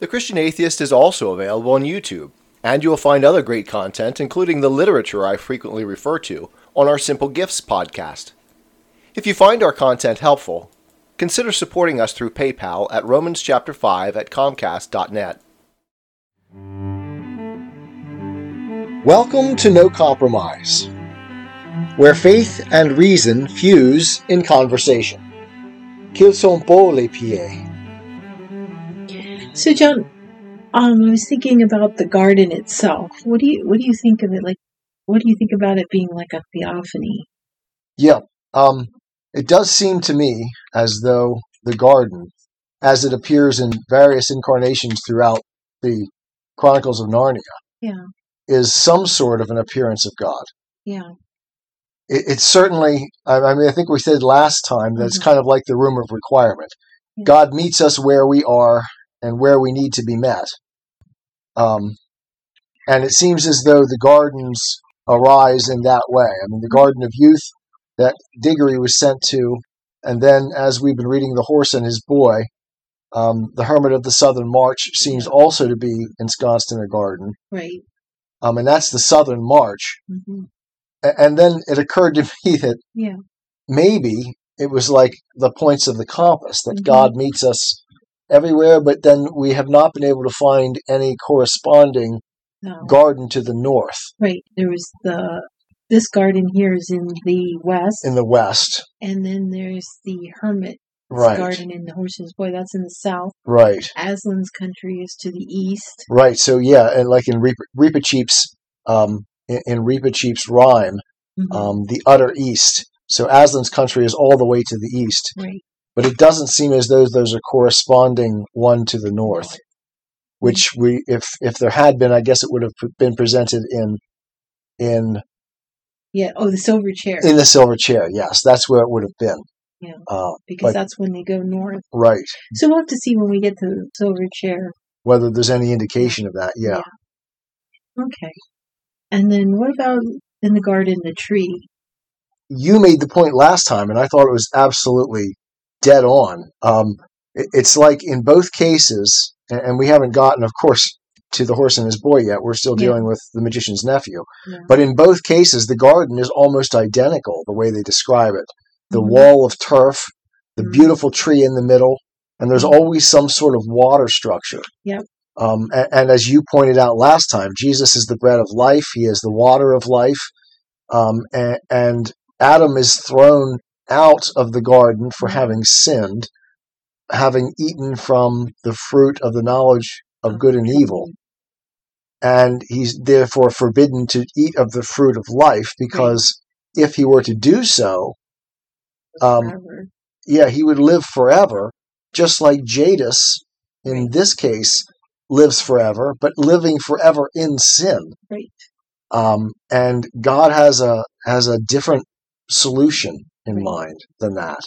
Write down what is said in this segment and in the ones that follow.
The Christian Atheist is also available on YouTube, and you will find other great content, including the literature I frequently refer to, on our Simple Gifts podcast. If you find our content helpful, consider supporting us through PayPal at Romans chapter 5 at comcast.net. Welcome to No Compromise, where faith and reason fuse in conversation. Qu'ils sont beaux les pieds. So, John, um, I was thinking about the garden itself. What do you what do you think of it? Like, what do you think about it being like a theophany? Yeah, um, it does seem to me as though the garden, as it appears in various incarnations throughout the Chronicles of Narnia, Yeah, is some sort of an appearance of God. yeah, It, it's certainly, I, I mean, I think we said last time that it's Mhm. kind of like the room of requirement. Yeah. God meets us where we are and where we need to be met. Um, and it seems as though the gardens arise in that way. I mean, the Garden of Youth that Digory was sent to, and then as we've been reading The Horse and His Boy, um, the Hermit of the Southern March seems also to be ensconced in a garden. right. Um, and that's the Southern March. hmm A- And then it occurred to me that Yeah, maybe it was like the points of the compass that Mhm. God meets us everywhere, but then we have not been able to find any corresponding no, garden to the north right. There was the this garden here is in the west, in the west. and then there's the hermit Right, garden in the Horse's Boy. That's in the south. right, Aslan's country is to the east. right. So yeah, and like in Reaper, Reepicheep's um, in, in Reepicheep's rhyme, Mhm. um, the utter east. So Aslan's country is all the way to the east, right. But it doesn't seem as though those are corresponding one to the north. which we if if there had been i guess it would have been presented in in Yeah. Oh, the silver chair. in the silver chair yes that's where it would have been Yeah. uh, because but- that's when they go north. right So we'll have to see when we get to the silver chair. whether there's any indication of that yeah Okay. And then what about in the garden, the tree? you made the point last time and i thought it was absolutely dead on um, it, it's like in both cases and, and we haven't gotten of course to the horse and his boy yet we're still Yeah. dealing with the magician's nephew Yeah. but in both cases the garden is almost identical the way they describe it the Mhm. wall of turf, the Mhm. beautiful tree in the middle, and there's Mhm. always some sort of water structure. Yep. Um, and, and as you pointed out last time, Jesus is the bread of life. He is the water of life. Um, and, and Adam is thrown out of the garden for having sinned, having eaten from the fruit of the knowledge of good and evil. And he's therefore forbidden to eat of the fruit of life because if he were to do so, um, yeah, he would live forever, just like Jadis in Right. this case lives forever, but living forever in sin. Right. Um, and God has a has a different solution in Right. mind than that.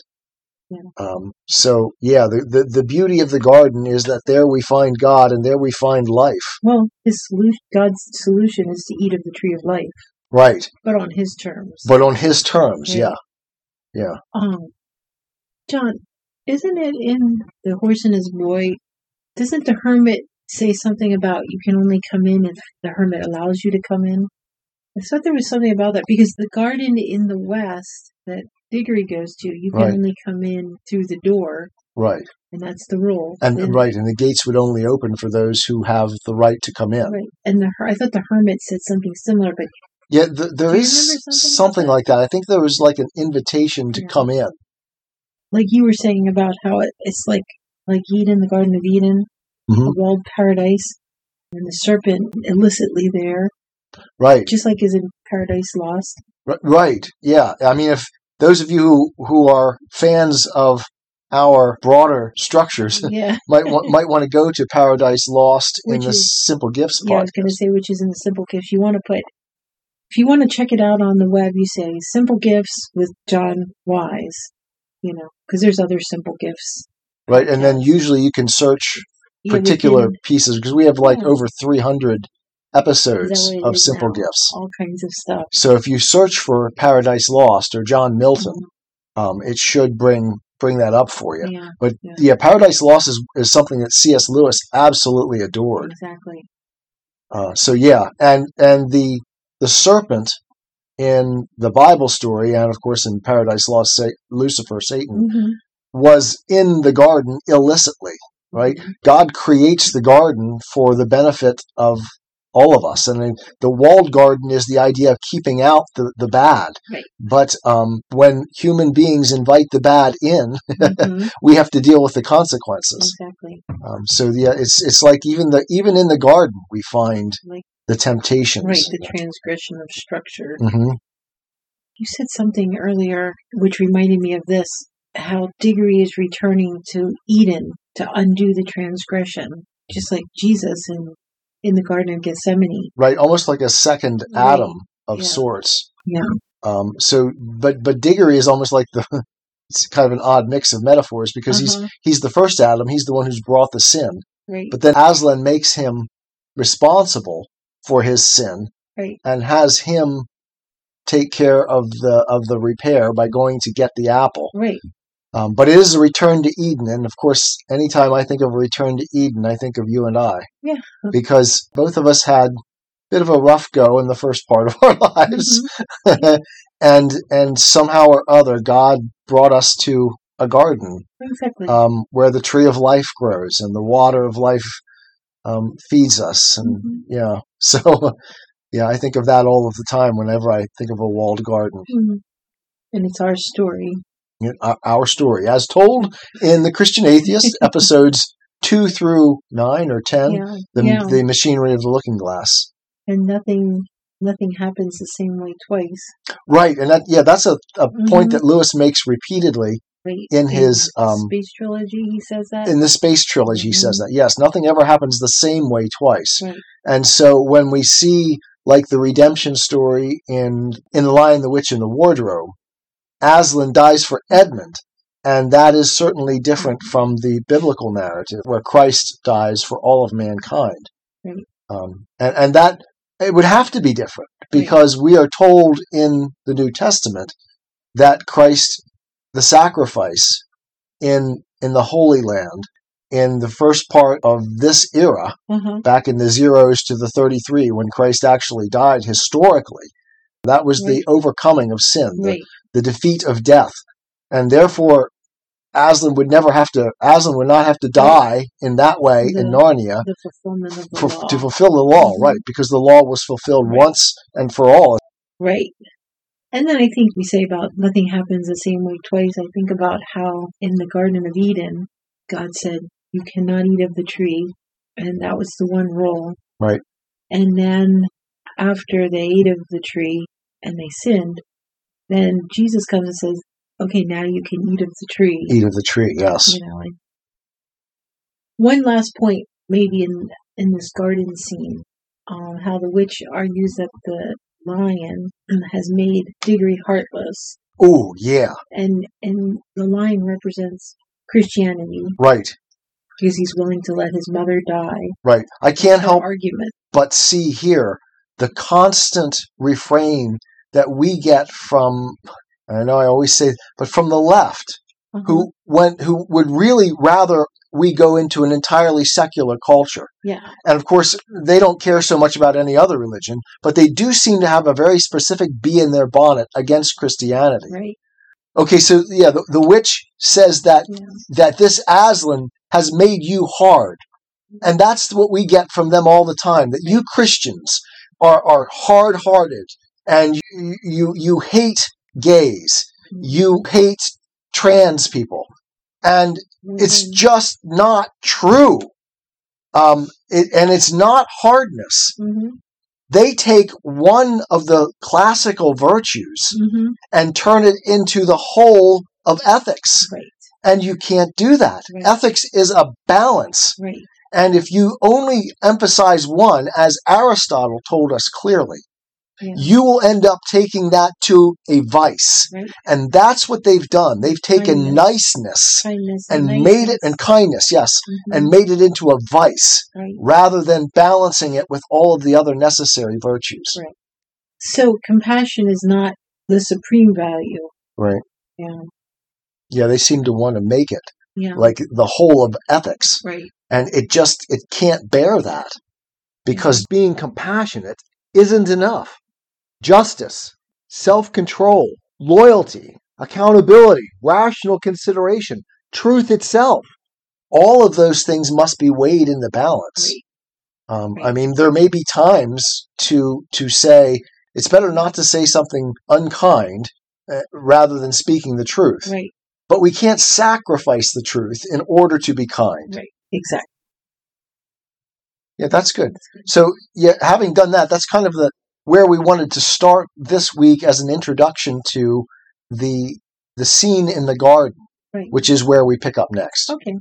Yeah. Um, so yeah, the, the the beauty of the garden is that there we find God and there we find life. Well, his solution, God's solution is to eat of the tree of life, Right, but on his terms. but on His terms. Right. Yeah, yeah. um, John, isn't it in the horse and his boy? Doesn't the hermit say something about you can only come in if the hermit allows you to come in? I thought there was something about that because the garden in the west that Digory goes to, you can Right. only come in through the door, Right, and that's the rule. and Then- right, and the gates would only open for those who have the right to come in. Right. And the I thought the hermit said something similar, but Yeah, th- there is something something like that. I think there was like an invitation to Yeah. come in. like you were saying about how it, it's like like Eden, the Garden of Eden, Mhm. a walled paradise, and the serpent illicitly there, Right, just like is in Paradise Lost. R- right. Yeah, I mean, if those of you who who are fans of our broader structures Yeah, might want might want to go to Paradise Lost in the is- Simple Gifts yeah. I was going to say which is in the Simple Gifts. You want to put if you want to check it out on the web, you say Simple Gifts with John Wise. You know, because there's other Simple Gifts. right, and then usually you can search Yeah, particular pieces because we have like Yeah. over 300 episodes Is that what it of Simple now? Gifts. all kinds of stuff. So if you search for Paradise Lost or John Milton, Mhm. um, it should bring bring that up for you. Yeah, But Yeah. yeah, Paradise Lost is, is something that C.S. Lewis absolutely adored. exactly. Uh, so yeah, and and the the serpent in the Bible story, and of course in Paradise Lost, Sa- Lucifer, Satan, Mhm. was in the garden illicitly. Right? God creates the garden for the benefit of all of us, and then the walled garden is the idea of keeping out the, the bad. Right. But um, when human beings invite the bad in, Mhm. we have to deal with the consequences. Exactly. Um, so yeah, it's it's like even the even in the garden we find Like- the temptations. Right. The transgression of structure. hmm You said something earlier which reminded me of this how Digory is returning to Eden to undo the transgression, just like Jesus in, in the Garden of Gethsemane. Right, almost like a second Right. Adam of Yeah. sorts. Yeah. Um, so, but but Digory is almost like the. It's kind of an odd mix of metaphors because he's Uh-huh. he's the first Adam. He's the one who's brought the sin, Right. but then Aslan makes him responsible for his sin Right. and has him take care of the of the repair by going to get the apple. Right. Um, but it is a return to Eden, and of course, anytime I think of a return to Eden, I think of you and I, Yeah. because both of us had a bit of a rough go in the first part of our lives, Mhm. and and somehow or other, God brought us to a garden Exactly. um, where the tree of life grows and the water of life um, feeds us, and Mhm. yeah, so yeah, I think of that all of the time whenever I think of a walled garden. Mhm. And it's our story. Our- story, as told in the Christian Atheist episodes two through nine or ten, yeah. the yeah. the machinery of the Looking Glass. and nothing nothing happens the same way twice. Right, and that yeah, that's a, a point Mhm. that Lewis makes repeatedly. In his, um, space trilogy, he says that. in the space trilogy. He says Mhm. that yes, nothing ever happens the same way twice. Right. And so when we see like the redemption story in in the Lion, the Witch, and the Wardrobe, Aslan dies for Edmund. And that is certainly different from the biblical narrative where Christ dies for all of mankind. Right. Um, and, and that, it would have to be different Right. because we are told in the New Testament that Christ, the sacrifice in, in the Holy Land, in the first part of this era, uh-huh. back in the zeros to the 33 when Christ actually died historically. That was the overcoming of sin, the, Right. The defeat of death. And therefore, Aslan would never have to, Aslan would not have to die in that way in Narnia The of the for, to fulfill the law, Mhm. right? Because the law was fulfilled Right. once and for all. Right. And then I think we say about nothing happens the same way twice. I think about how in the Garden of Eden, God said, You cannot eat of the tree. And that was the one rule. Right. And then after they ate of the tree and they sinned, then Jesus comes and says, Okay, now you can eat of the tree. Eat of the tree, yes. You know, and one last point, maybe in in this garden scene, um, how the witch argues that the lion has made Digory heartless, Oh, yeah, and and the lion represents Christianity right, because he's willing to let his mother die. right. I can't help argument. but see here the constant refrain that we get from I know I always say but from the left Uh-huh. who went who would really rather we go into an entirely secular culture Yeah, and of course they don't care so much about any other religion but they do seem to have a very specific bee in their bonnet against Christianity right. okay so yeah the, the witch says that Yeah. that this Aslan has made you hard. And that's what we get from them all the time that you Christians are, are hard hearted and you, you, you hate gays. You hate trans people. And it's Mhm. just not true. Um, it, and it's not hardness. Mhm. They take one of the classical virtues Mhm. and turn it into the whole of ethics. right, And you can't do that. Right. Ethics is a balance. right, And if you only emphasize one, as Aristotle told us clearly, Yeah. you will end up taking that to a vice. right. And that's what they've done. They've taken Kindness. niceness Kindness and made it, and kindness, yes, Mhm. and made it into a vice right. rather than balancing it with all of the other necessary virtues. Right. So compassion is not the supreme value. Right. Yeah. Yeah, they seem to want to make it Yeah. like the whole of ethics. Right. And it just it can't bear that because being compassionate isn't enough. Justice, self-control, loyalty, accountability, rational consideration, truth itself. All of those things must be weighed in the balance. Um, I mean, there may be times to to say it's better not to say something unkind uh, rather than speaking the truth. Right. But we can't sacrifice the truth in order to be kind. Right. Exactly. Yeah, that's good. So, yeah, having done that, that's kind of the where we wanted to start this week as an introduction to the the scene in the garden, Right. which is where we pick up next. Okay.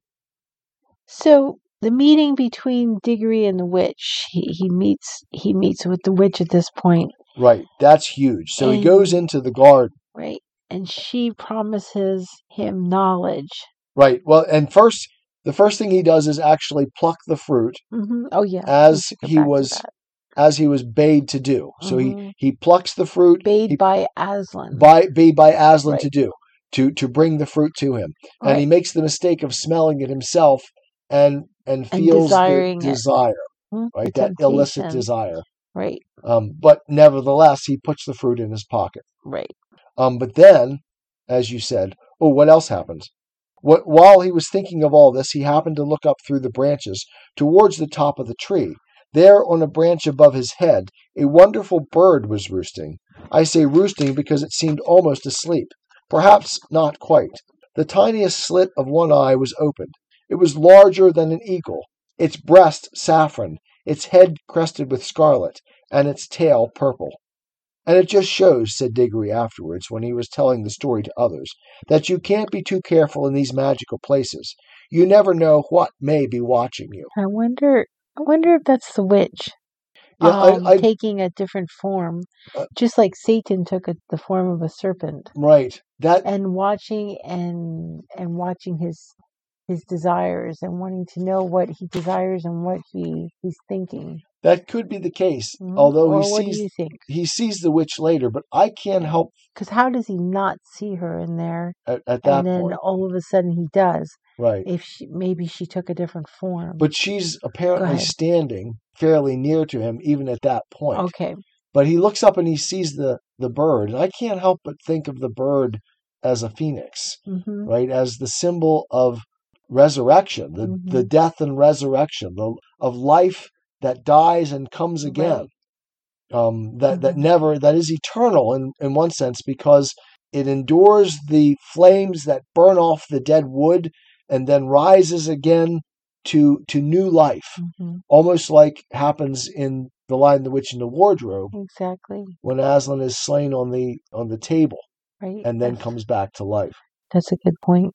So the meeting between Digory and the witch, he, he meets he meets with the witch at this point, Right, that's huge. So he goes into the garden. right? And she promises him knowledge. Right. Well, and first, the first thing he does is actually pluck the fruit hmm Oh yeah, as he was. As he was bade to do. So he Mhm. he plucks the fruit. bade he by Aslan. by bade by Aslan Right. to do to to bring the fruit to him, and he makes the mistake of smelling it himself and and And feels desiring the desire, Mhm, the right? That illicit desire. Right, Um, but nevertheless, he puts the fruit in his pocket. right. Um, but then, as you said, oh, what else happens? What, while he was thinking of all this, he happened to look up through the branches towards the top of the tree. There, on a branch above his head, a wonderful bird was roosting. I say roosting because it seemed almost asleep. Perhaps not quite. The tiniest slit of one eye was opened. It was larger than an eagle, its breast saffron, its head crested with scarlet, and its tail purple. And it just shows, said Digory afterwards, when he was telling the story to others, that you can't be too careful in these magical places. You never know what may be watching you. I wonder. I wonder if that's the witch. Yeah, um, I, I, taking a different form, Uh, just like Satan took a, the form of a serpent, right. That and watching and and watching his his desires and wanting to know what he desires and what he he's thinking. that could be the case. Mhm. Although or he sees he sees the witch later, but I can't help Because how does he not see her in there? at, at that and then point. all of a sudden he does. Right. If she, maybe she took a different form. But she's apparently standing fairly near to him even at that point. okay, But he looks up and he sees the, the bird. And I can't help but think of the bird as a phoenix. hmm right as the symbol of resurrection the, the Mhm. death and resurrection the, of life that dies and comes again um, that that Mhm. never that is eternal in, in one sense because it endures the flames that burn off the dead wood and then rises again to to new life hmm almost like happens in the lion the witch and the wardrobe exactly when aslan is slain on the on the table right. and then that's, comes back to life that's a good point.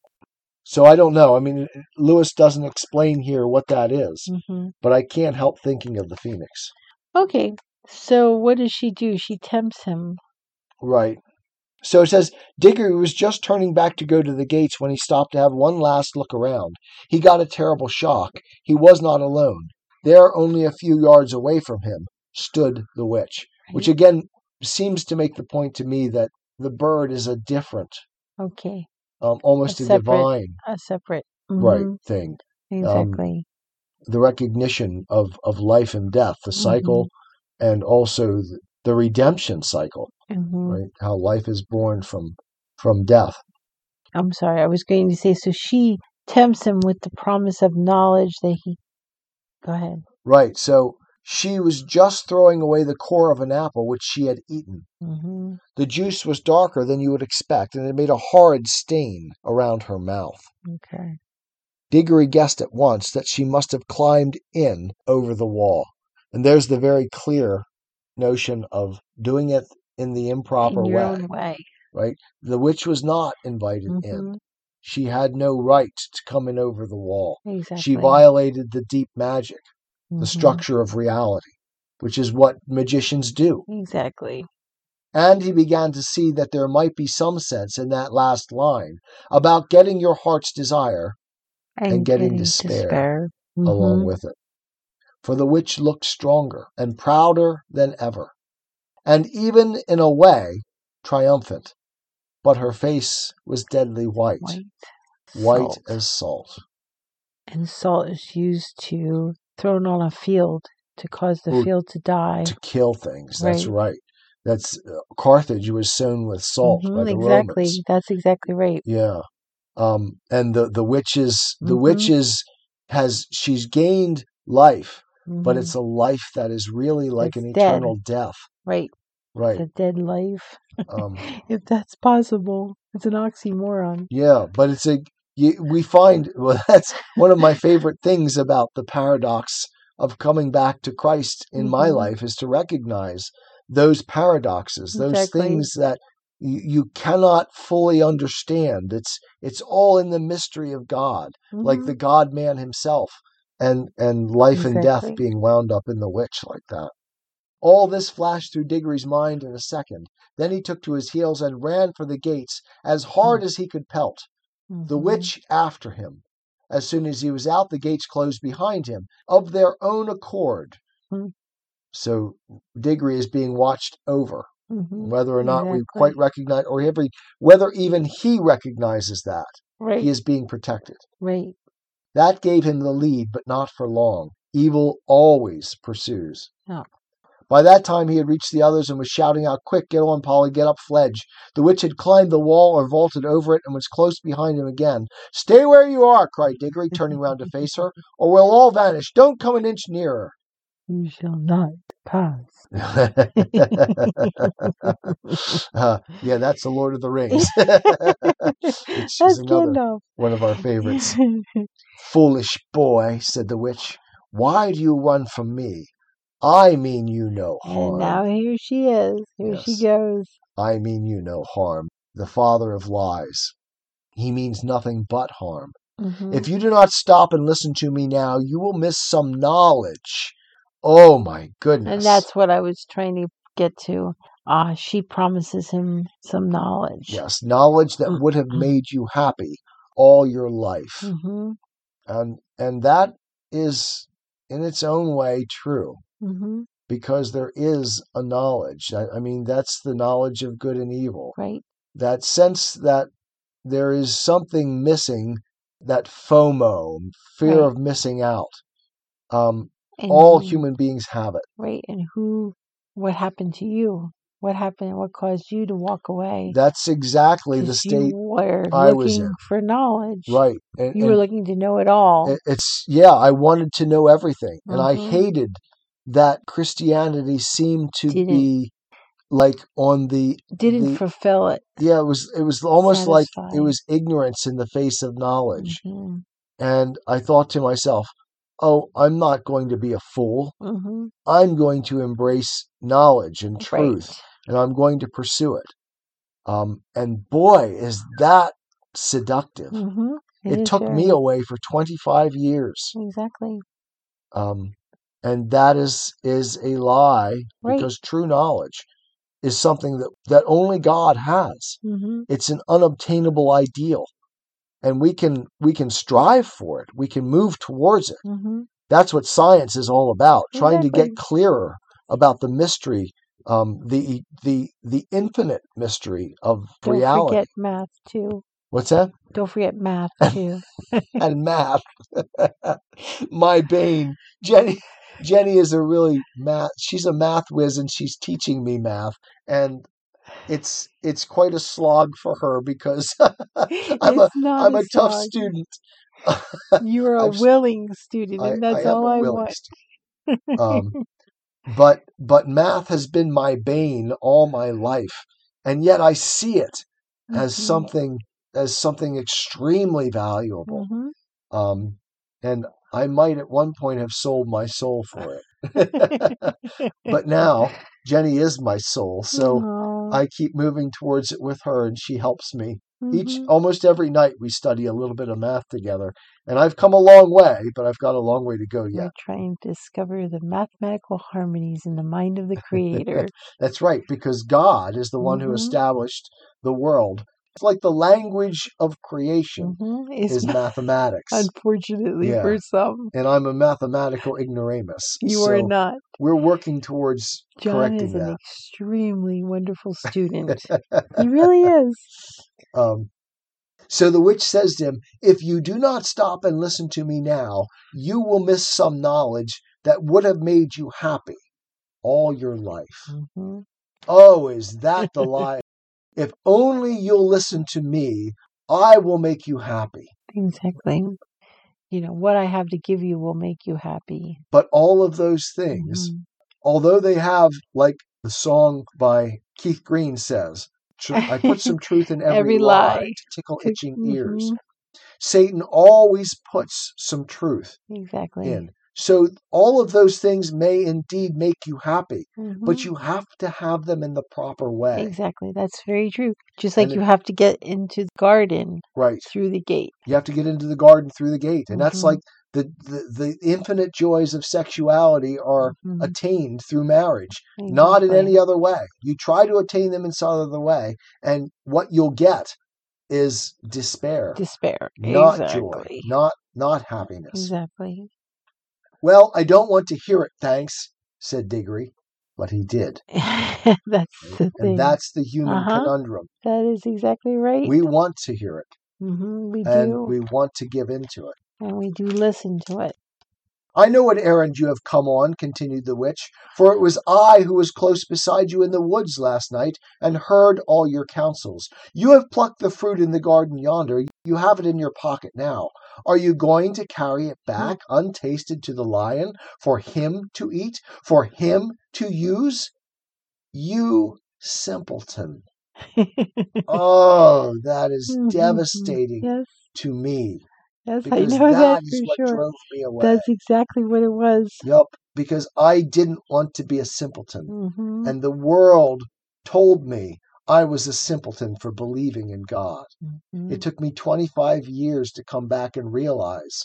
So I don't know. I mean, Lewis doesn't explain here what that is, hmm but I can't help thinking of the phoenix. Okay, so what does she do? She tempts him. Right. So it says Digory was just turning back to go to the gates when he stopped to have one last look around. He got a terrible shock. He was not alone. There, only a few yards away from him, stood the witch, which again seems to make the point to me that the bird is a different, Okay, um, almost A a, separate- divine, a separate. right mhm, thing. Exactly. the recognition of, of life and death, the Mm-hmm. cycle, and also the, the redemption cycle, hmm right? How life is born from from death. I'm sorry. I was going to say. So she tempts him with the promise of knowledge that he. Go ahead. Right. So she was just throwing away the core of an apple which she had eaten. hmm The juice was darker than you would expect, and it made a horrid stain around her mouth. Okay. Digory guessed at once that she must have climbed in over the wall. And there's the very clear notion of doing it in the improper In way. way. right? The witch was not invited in. hmm She had no right to come in over the wall. Exactly. She violated the deep magic, the Mhm. structure of reality, which is what magicians do. Exactly. And he began to see that there might be some sense in that last line about getting your heart's desire And, getting despair Mhm. along with it. For the witch looked stronger and prouder than ever, and even in a way triumphant. but her face was deadly white, White. white Salt. as salt. and salt is used to thrown on a field to cause the Ooh, field to die. to kill things. That's Right. That's uh, Carthage was sown with salt by Mhm, the exactly. Romans. That's exactly right. Yeah. Um, and the the witches, the Mhm. witches has she's gained life, but Mhm. it's a life that is really like It's an dead. eternal death. right. Right. A dead life, Um, if that's possible. It's an oxymoron. yeah, but it's a you, we find well that's one of my favorite things about the paradox of coming back to Christ in my Mhm. life is to recognize those paradoxes, those Exactly. things that you, you cannot fully understand. It's it's all in the mystery of God, like Mhm. the God Man Himself, and and life and death being wound up in the witch like that. All this flashed through Digory's mind in a second. Then he took to his heels and ran for the gates as hard as he could pelt the Mhm. witch after him. As soon as he was out, the gates closed behind him of their own accord. Hmm. So Diggory is being watched over, Mhm. whether or not we quite recognize, or every, whether even he recognizes that Right. he is being protected. Right. That gave him the lead, but not for long. Evil always pursues. Yeah. By that time, he had reached the others and was shouting out, Quick, get on, Polly, get up, Fledge. The witch had climbed the wall or vaulted over it and was close behind him again. Stay where you are, cried Digory, turning round to face her, or we'll all vanish. Don't come an inch nearer. You shall not pass. Uh, yeah, that's the Lord of the Rings. Which That's is another Gandalf. one of our favorites. Foolish boy, said the witch, why do you run from me? I mean you no harm. and now here she is. Here Yes. she goes. I mean you no harm. The father of lies. He means nothing but harm. Mhm. If you do not stop and listen to me now, you will miss some knowledge. Oh my goodness. And that's what I was trying to get to. Ah, she promises him some knowledge. yes, knowledge that would have made you happy all your life. hmm And and that is in its own way true. Hmm because there is a knowledge. I, I mean, that's the knowledge of good and evil. Right. That sense that there is something missing, that FOMO, fear Right. of missing out. Um, all who- human beings have it. Right. And who, what happened to you? What happened? What caused you to walk away? That's exactly the state, I was in. for knowledge. right? And, You and were looking to know it all. it's yeah, I wanted to know everything, and I Mhm. hated that Christianity seemed to Didn't- be like on the Didn't the- fulfill it. yeah, it was it was almost like it was ignorance in the face of knowledge. hmm And I thought to myself, oh, I'm not going to be a fool. hmm I'm going to embrace knowledge and truth, Right. and I'm going to pursue it. Um, and boy, is that seductive. hmm It, took me away for 25 years. Exactly. Um, and that is is a lie Right. because true knowledge is something that, that only God has. hmm It's an unobtainable ideal. And we can we can strive for it. We can move towards it. hmm That's what science is all about, trying to get clearer about the mystery, um, the the the infinite mystery of reality. Don't forget math too. What's that? Don't forget math too. And math. My bane. Jenny Jenny is a really math she's a math whiz and she's teaching me math. And it's it's quite a slog for her because I'm a it's not I'm a tough student. You're a willing student, and that's I am all a I want. Um, but but math has been my bane all my life, and yet I see it as Mhm. something as something extremely valuable. Mhm. Um, and I might at one point have sold my soul for it, but now Jenny is my soul, so Aw. I keep moving towards it with her, and she helps me. Each Mhm. almost every night we study a little bit of math together, and I've come a long way, but I've got a long way to go yet. We're trying to discover the mathematical harmonies in the mind of the Creator. That's right, because God is the one who Mhm. established the world, It's like the language of creation hmm is mathematics. unfortunately Yeah. for some. and I'm a mathematical ignoramus. You are not. We're working towards John correcting is an that. extremely wonderful student. he really is. Um, so the witch says to him, If you do not stop and listen to me now, you will miss some knowledge that would have made you happy all your life. hmm Oh, is that the lie? If only you'll listen to me, I will make you happy. Exactly. You know, what I have to give you will make you happy. But all of those things, Mhm. although they have, like the song by Keith Green says, I put some truth in every, Every lie, lie. to tickle itching ears. mhm. Satan always puts some truth Exactly. in. So all of those things may indeed make you happy, but Mhm. you have to have them in the proper way. Exactly. That's very true. Just like And you it- have to get into the garden Right. through the gate. You have to get into the garden through the gate. And that's Mhm. like the, the, the infinite joys of sexuality are Mhm. attained through marriage, not in any other way. You try to attain them in some other way, and what you'll get is despair, despair. not exactly. joy, not not happiness. Exactly. Well, I don't want to hear it, thanks, said Digory. But he did. that's the thing. And that's the human Uh-huh. conundrum. that is exactly right. We want to hear it, hmm we and do, we want to give into it. and we do listen to it. I know what errand you have come on, continued the witch, for it was I who was close beside you in the woods last night and heard all your counsels. You have plucked the fruit in the garden yonder. You have it in your pocket now. Are you going to carry it back untasted to the lion for him to eat, for him to use? You simpleton. Oh, that is Mhm. devastating Yes, to me yes, I know that that is for what sure. drove me away. That's exactly what it was. Yep, because I didn't want to be a simpleton. hmm And the world told me I was a simpleton for believing in God. hmm It took me 25 years to come back and realize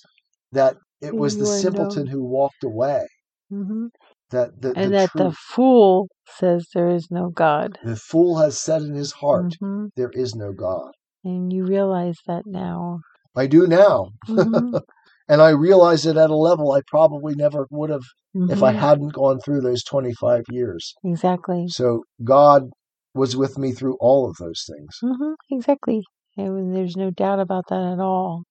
that it was the simpleton who walked away. hmm That the, And the that the fool says there is no God. the fool has said in his heart, hmm there is no God. And you realize that now. I do now. hmm And I realize it at a level I probably never would have if I Mhm. hadn't gone through those 25 years. Exactly. So God was with me through all of those things. hmm Exactly. And there's no doubt about that at all.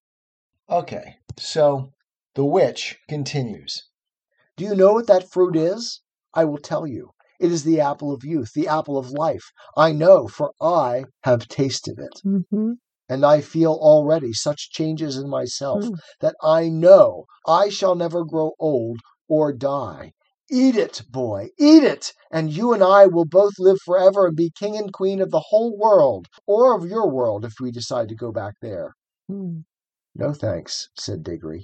Okay, so the witch continues. Do you know what that fruit is? I will tell you. It is the apple of youth, the apple of life. I know, for I have tasted it. hmm And I feel already such changes in myself Mm. that I know I shall never grow old or die. Eat it, boy, eat it, and you and I will both live forever and be king and queen of the whole world, or of your world if we decide to go back there. Mm. No thanks, said Digory.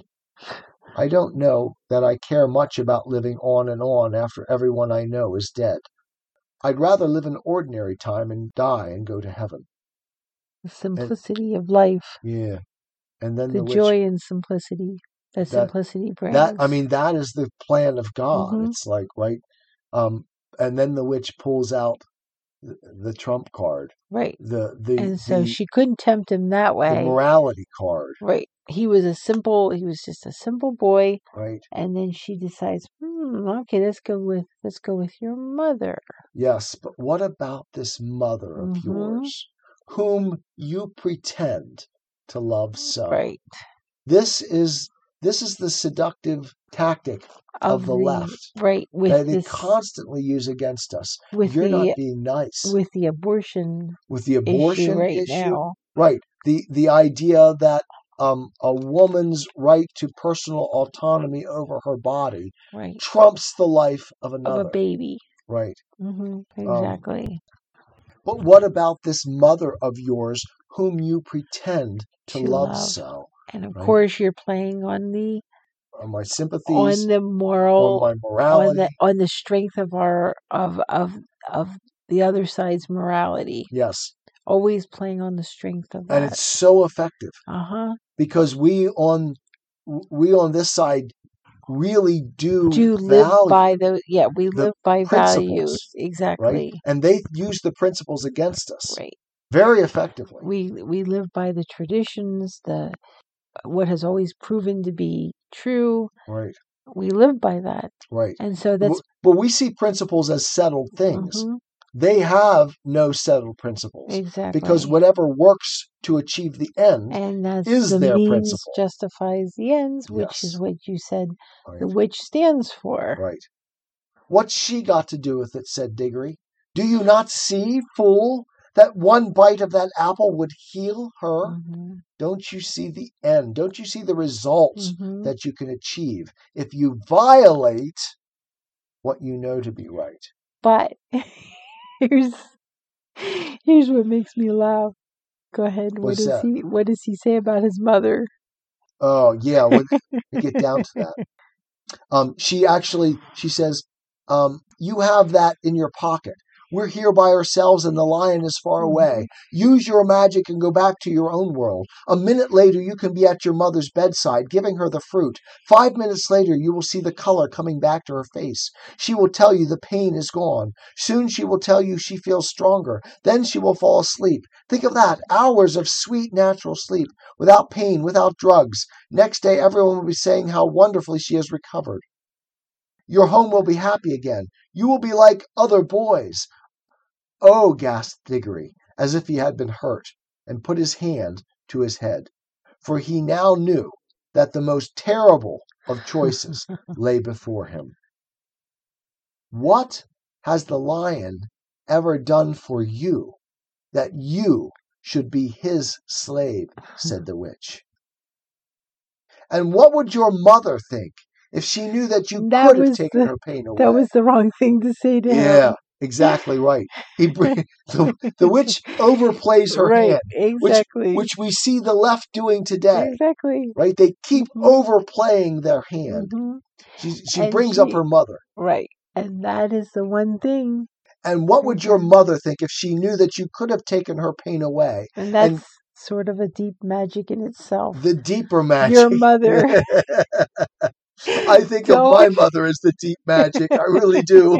I don't know that I care much about living on and on after everyone I know is dead. I'd rather live an ordinary time and die and go to heaven. The simplicity of life, Yeah. And then the the, witch joy and simplicity that That- simplicity brings. that I mean that is the plan of God. Mhm. It's like right um and then the witch pulls out the, the trump card, right. the the And so the, she couldn't tempt him that the way. morality card, Right. He was a simple. He was just a simple boy, right? and then she decides, hmm, okay, let's go with let's go with your mother. Yes, but what about this mother of Mhm. yours, whom you pretend to love so? Right. This is this is the seductive tactic of, the, left Right. With that they constantly use against us. with You're the not being nice with the abortion with the abortion issue right issue. now. Right. The the idea that um, a woman's right to personal autonomy over her body Right. trumps the life of Of another. a baby. Right. hmm Um, Exactly. But what about this mother of yours whom you pretend to, To love, love. so? And of right. course, you're playing on the on my sympathies, on the moral, on my on the on the strength of our of of of the other side's morality. yes. Always playing on the strength of that. And it's so effective Uh huh. because we on we on this side really do, Do live by the yeah we live by values right? exactly And they use the principles against us. right very effectively. We we live by the traditions, the what has always proven to be true. Right, We live by that, right. and so that's But we see principles as settled things. Mhm, They have no settled principles exactly because whatever works to achieve the end, and that's is the their means principle. justifies the ends, which is what you said right, the witch stands for. right. What's she got to do with it? said Digory. Do you not see, fool, that one bite of that apple would heal her? Mhm, Don't you see the end? Don't you see the results mhm. that you can achieve if you violate what you know to be right? But here's here's what makes me laugh. Go ahead. What What's does that? he What does he say about his mother? Oh yeah, we'll, we get down to that. Um, she actually she says, um, "You have that in your pocket. We're here by ourselves, and the lion is far mm-hmm. away. Use your magic and go back to your own world. A minute later, you can be at your mother's bedside, giving her the fruit. Five minutes later, you will see the color coming back to her face. She will tell you the pain is gone. Soon, she will tell you she feels stronger. Then she will fall asleep. Think of that hours of sweet, natural sleep, without pain, without drugs. Next day, everyone will be saying how wonderfully she has recovered. Your home will be happy again. You will be like other boys. Oh, gasped Digory, as if he had been hurt, and put his hand to his head, for he now knew that the most terrible of choices lay before him. What has the lion ever done for you that you should be his slave? said the witch. And what would your mother think if she knew that you That could have taken the- her pain away? That was the wrong thing to say to yeah, him. Exactly right. The, the witch overplays her right. hand, Exactly. which we see the left doing today. exactly. Right? They keep Mhm. overplaying their hand. Mhm. She, she And brings up her mother. Right. And that is the one thing. And what would your Mhm. mother think if she knew that you could have taken her pain away? And that's And- sort of a deep magic in itself. The deeper magic. Your mother. I think of my mother as the deep magic. I really do.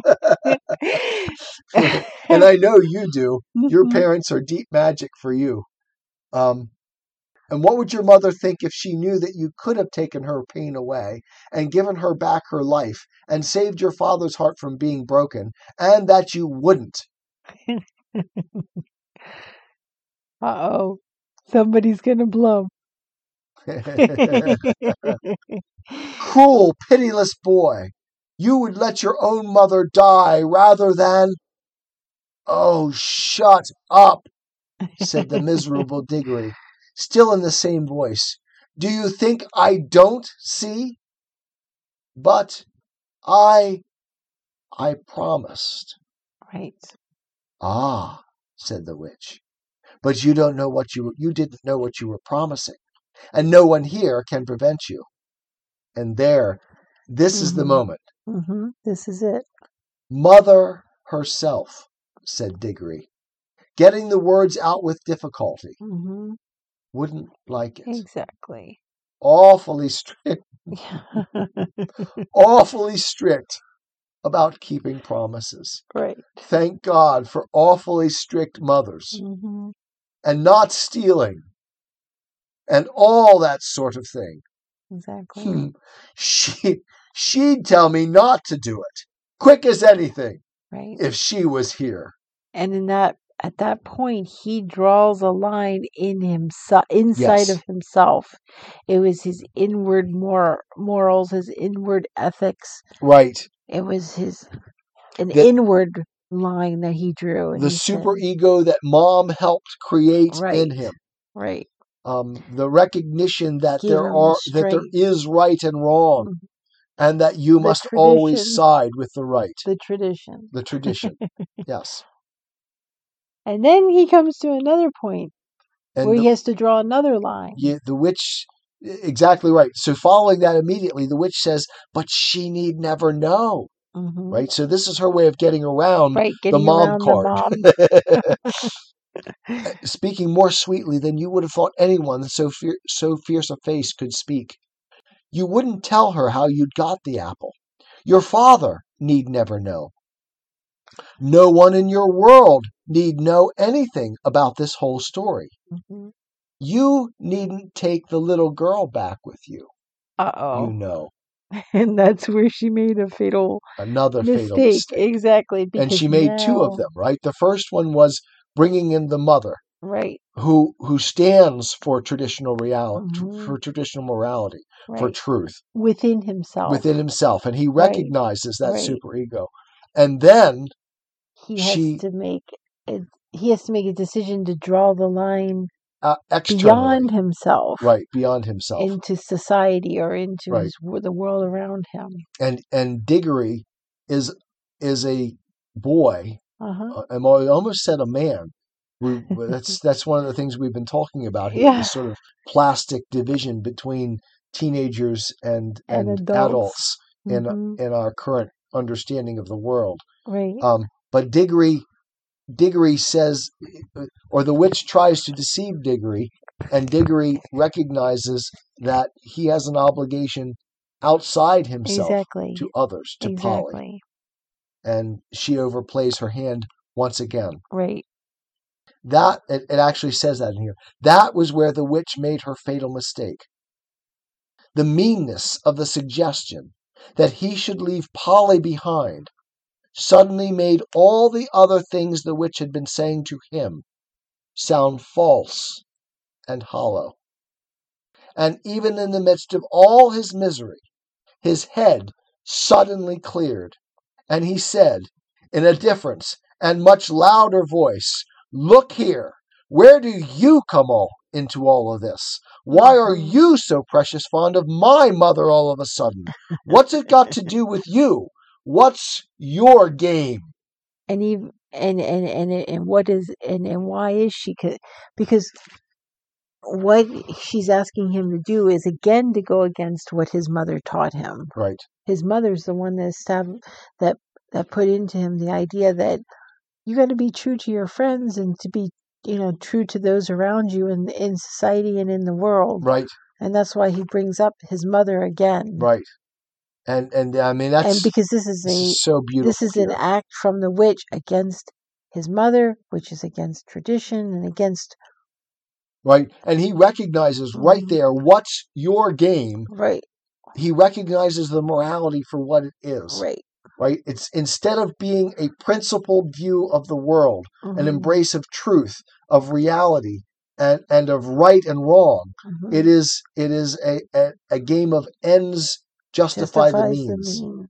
and I know you do. Your Mhm. parents are deep magic for you. Um, and what would your mother think if she knew that you could have taken her pain away and given her back her life and saved your father's heart from being broken, and that you wouldn't? Uh oh. Somebody's gonna blow. Cruel, pitiless boy, you would let your own mother die rather than. Oh, shut up, said the miserable Digory, still in the same voice. Do you think I don't see? But I. I promised. right. Ah, said the witch. But you don't know what you you didn't know what you were promising, and no one here can prevent you. And there, this is the Mhm. moment. hmm This is it. Mother herself, said Digory, getting the words out with difficulty. hmm Wouldn't like it. Exactly. Awfully strict, awfully strict about keeping promises. right. Thank God for awfully strict mothers. hmm and not stealing and all that sort of thing. Exactly. Hmm. She she'd tell me not to do it, quick as anything, Right. if she was here. And in that at that point he draws a line in himself inside Yes. of himself. It was his inward mor- morals, his inward ethics. Right. It was his an The- inward line that he drew. The he said- super ego that mom helped create in him. right. Um, the recognition that Give there the are that there is right and wrong, Mhm. and that you The must always side with the right, The tradition. the tradition. yes. And then he comes to another point And where the- he has to draw another line. Yeah, the witch, exactly right. So following that immediately, the witch says, "But she need never know." hmm Right. So this is her way of getting around Right, getting mom around card. the mom. speaking more sweetly than you would have thought anyone so fier- so fierce a face could speak. You wouldn't tell her how you'd got the apple. Your father need never know. No one in your world need know anything about this whole story. hmm You needn't take the little girl back with you. Uh oh. You know, And that's where she made a fatal another fatal mistake. mistake. Exactly. And she made two of them, right? The first one was bringing in the mother, right, who who stands for traditional reality, Mhm. for traditional morality, for truth within himself. within himself, and he Right, recognizes that right. superego. And then He has she to make it. He has to make a decision to draw the line uh, beyond himself right, beyond himself, into society or into right, his, the world around him. and and Digory is is a boy. Uh huh. uh, I almost said a man. We, that's that's one of the things we've been talking about here. yeah. This sort of plastic division between teenagers and And and adults. adults in hmm in our current understanding of the world. Right. Um, but Digory Digory says, or the witch tries to deceive Digory, and Digory recognizes that he has an obligation outside himself Exactly. to others, to Polly, Exactly. And she overplays her hand once again. Right. That it, it actually says that in here. That was where the witch made her fatal mistake. The meanness of the suggestion that he should leave Polly behind suddenly made all the other things the witch had been saying to him sound false and hollow. And even in the midst of all his misery, his head suddenly cleared, and he said, in a different and much louder voice, Look here, where do you come all into all of this? Why are hmm you so precious fond of my mother all of a sudden? What's it got to do with you? What's your game? And even and and and and what is and and why is she? Because what she's asking him to do is again to go against what his mother taught him. Right, His mother's the one that estab- that that put into him the idea that you got to be true to your friends and to be you know true to those around you in in society and in the world. right, And that's why he brings up his mother again. right. And and I mean that's And because this is this a so this beautiful is an act from the witch against his mother, which is against tradition and against Right? And he recognizes right Mhm. there what's your game. right, He recognizes the morality for what it is. right, Right? It's instead of being a principled view of the world, an hmm embrace of truth, of reality, and, and of right and wrong. hmm It is it is a, a, a game of ends justify the justifies the means. means.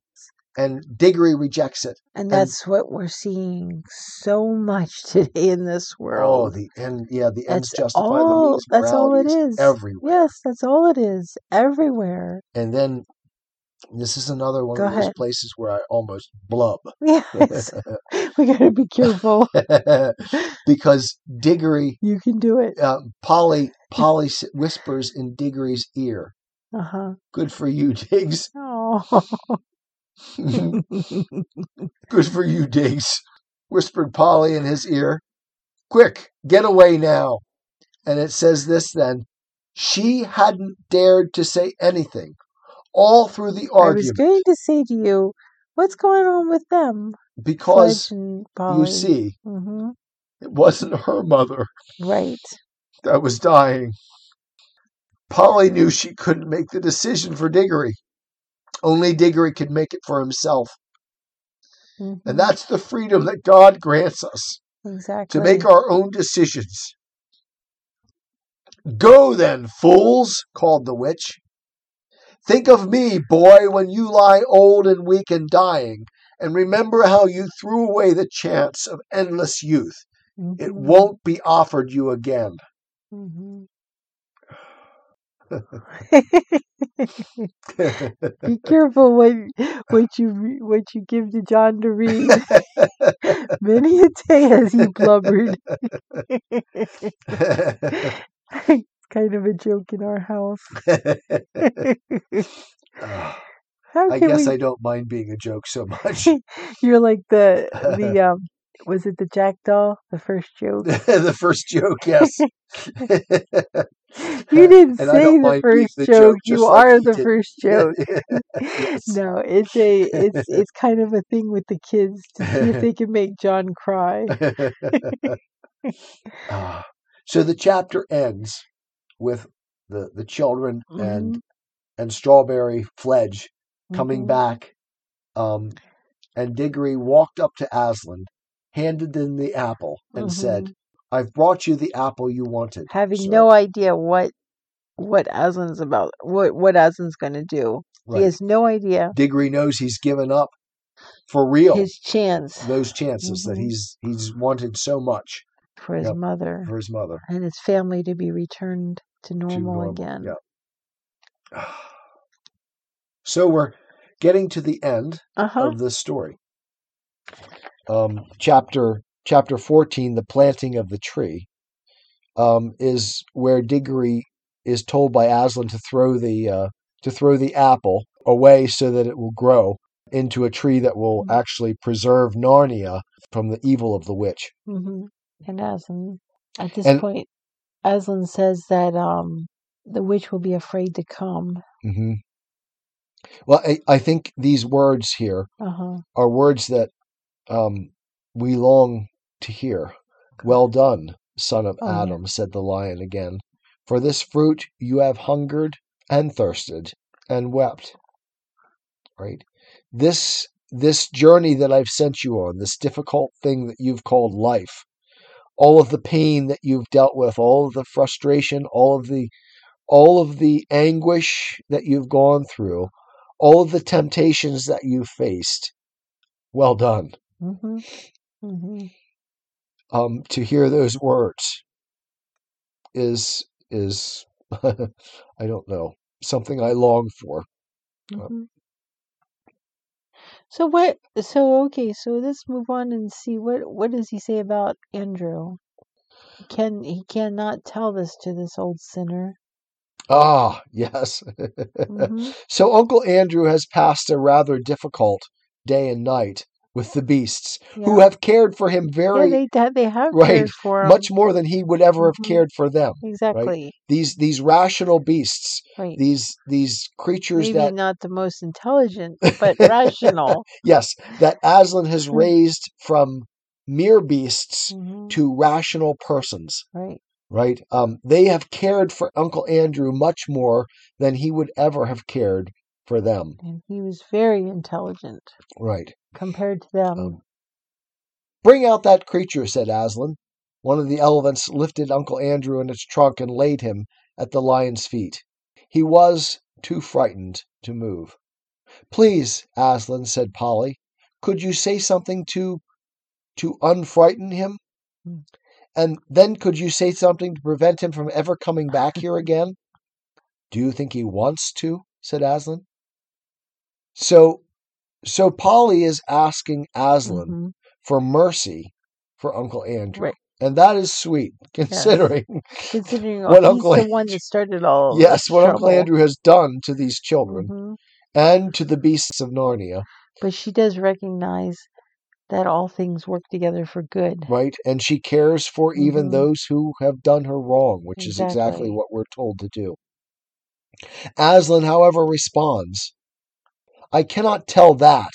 And Digory rejects it. And And that's what we're seeing so much today in this world. oh the end yeah, the ends That's justify the means. that's all it is everywhere. Yes, that's all it is. Everywhere. And then this is another one Go of those ahead. places where I almost blub. Yes. we gotta be careful. because Digory, You can do it. uh, Polly, Polly whispers in Digory's ear, Uh huh. "Good for you, Diggs. Oh. Good for you, Diggs." Whispered Polly in his ear. "Quick, get away now." And it says this then: she hadn't dared to say anything all through the argument. I was going to say to you, what's going on with them, because you see, hmm it wasn't her mother Right. that was dying. Polly knew she couldn't make the decision for Digory. Only Digory could make it for himself. hmm And that's the freedom that God grants us Exactly. to make our own decisions. Go then, fools, called the witch. Think of me, boy, when you lie old and weak and dying, and remember how you threw away the chance of endless youth. It Mhm. won't be offered you again. Mhm. Be careful what what you what you give to John to read. Many a day has he blubbered. it's kind of a joke in our house. I guess we? I don't mind being a joke so much. You're like the the um was it the jackdaw? The first joke. the first joke, yes. You didn't And say the first the joke. joke, You like are the did. first joke. yes. No, it's a it's it's kind of a thing with the kids to see if they can make John cry. Ah, so the chapter ends with the the children and Mhm, and Strawberry Fledge coming mhm. back, um, and Digory walked up to Aslan, handed him the apple, and said, Mhm. "I've brought you the apple you wanted." having sir." no idea what what Aslan's about, what what Aslan's going to do. Right. He has no idea Digory knows he's given up for real his chance those chances that Mhm. he's he's wanted so much for his Yep, mother for his mother. and his family to be returned to to normal, normal. again. Yeah. So we're getting to the end Uh huh. of this story. Um, chapter chapter fourteen, the planting of the tree, um, is where Digory is told by Aslan to throw the uh, to throw the apple away so that it will grow into a tree that will Mhm. actually preserve Narnia from the evil of the witch. hmm And Aslan, at this And- point, Aslan says that um the witch will be afraid to come. hmm Well, I, I think these words here Uh huh. are words that um, we long to hear. Well done, son of Oh, yeah. Adam, said the lion again. For this fruit you have hungered and thirsted and wept. Right? This this journey that I've sent you on, this difficult thing that you've called life, all of the pain that you've dealt with, all of the frustration, all of the all of the anguish that you've gone through, all of the temptations that you've faced. Well done. Hmm hmm um, to hear those words is is I don't know something I long for. Uh, hmm So what? So okay. So let's move on and see what what does he say about Andrew? Can he cannot tell this to this old sinner? Ah, yes. hmm so Uncle Andrew has passed a rather difficult day and night with the beasts, who have cared for him very Yeah, they they have right, cared for him. much more than he would ever have Mhm. cared for them. Exactly. These these rational beasts, Right. these these creatures Maybe that not the most intelligent, but rational. yes, that Aslan has Mhm. raised from mere beasts hmm to rational persons. Right. right? Um, they have cared for Uncle Andrew much more than he would ever have cared for them, And he was very intelligent right? compared to them. Um, Bring out that creature, said Aslan. One of the elephants lifted Uncle Andrew in its trunk and laid him at the lion's feet. He was too frightened to move. Please, Aslan, said Polly, could you say something to to unfrighten him? Hmm. And then could you say something to prevent him from ever coming back here again? Do you think he wants to? said Aslan. So so Polly is asking Aslan hmm for mercy for Uncle Andrew. Right. And that is sweet, considering Considering What Uncle the Andrew- one that started all yes, what Uncle. Andrew has done to these children hmm and to the beasts of Narnia, But she does recognize that all things work together for good. right? And she cares for even Mhm. those who have done her wrong, which is exactly Exactly. what we're told to do. Aslan, however, responds, I cannot tell that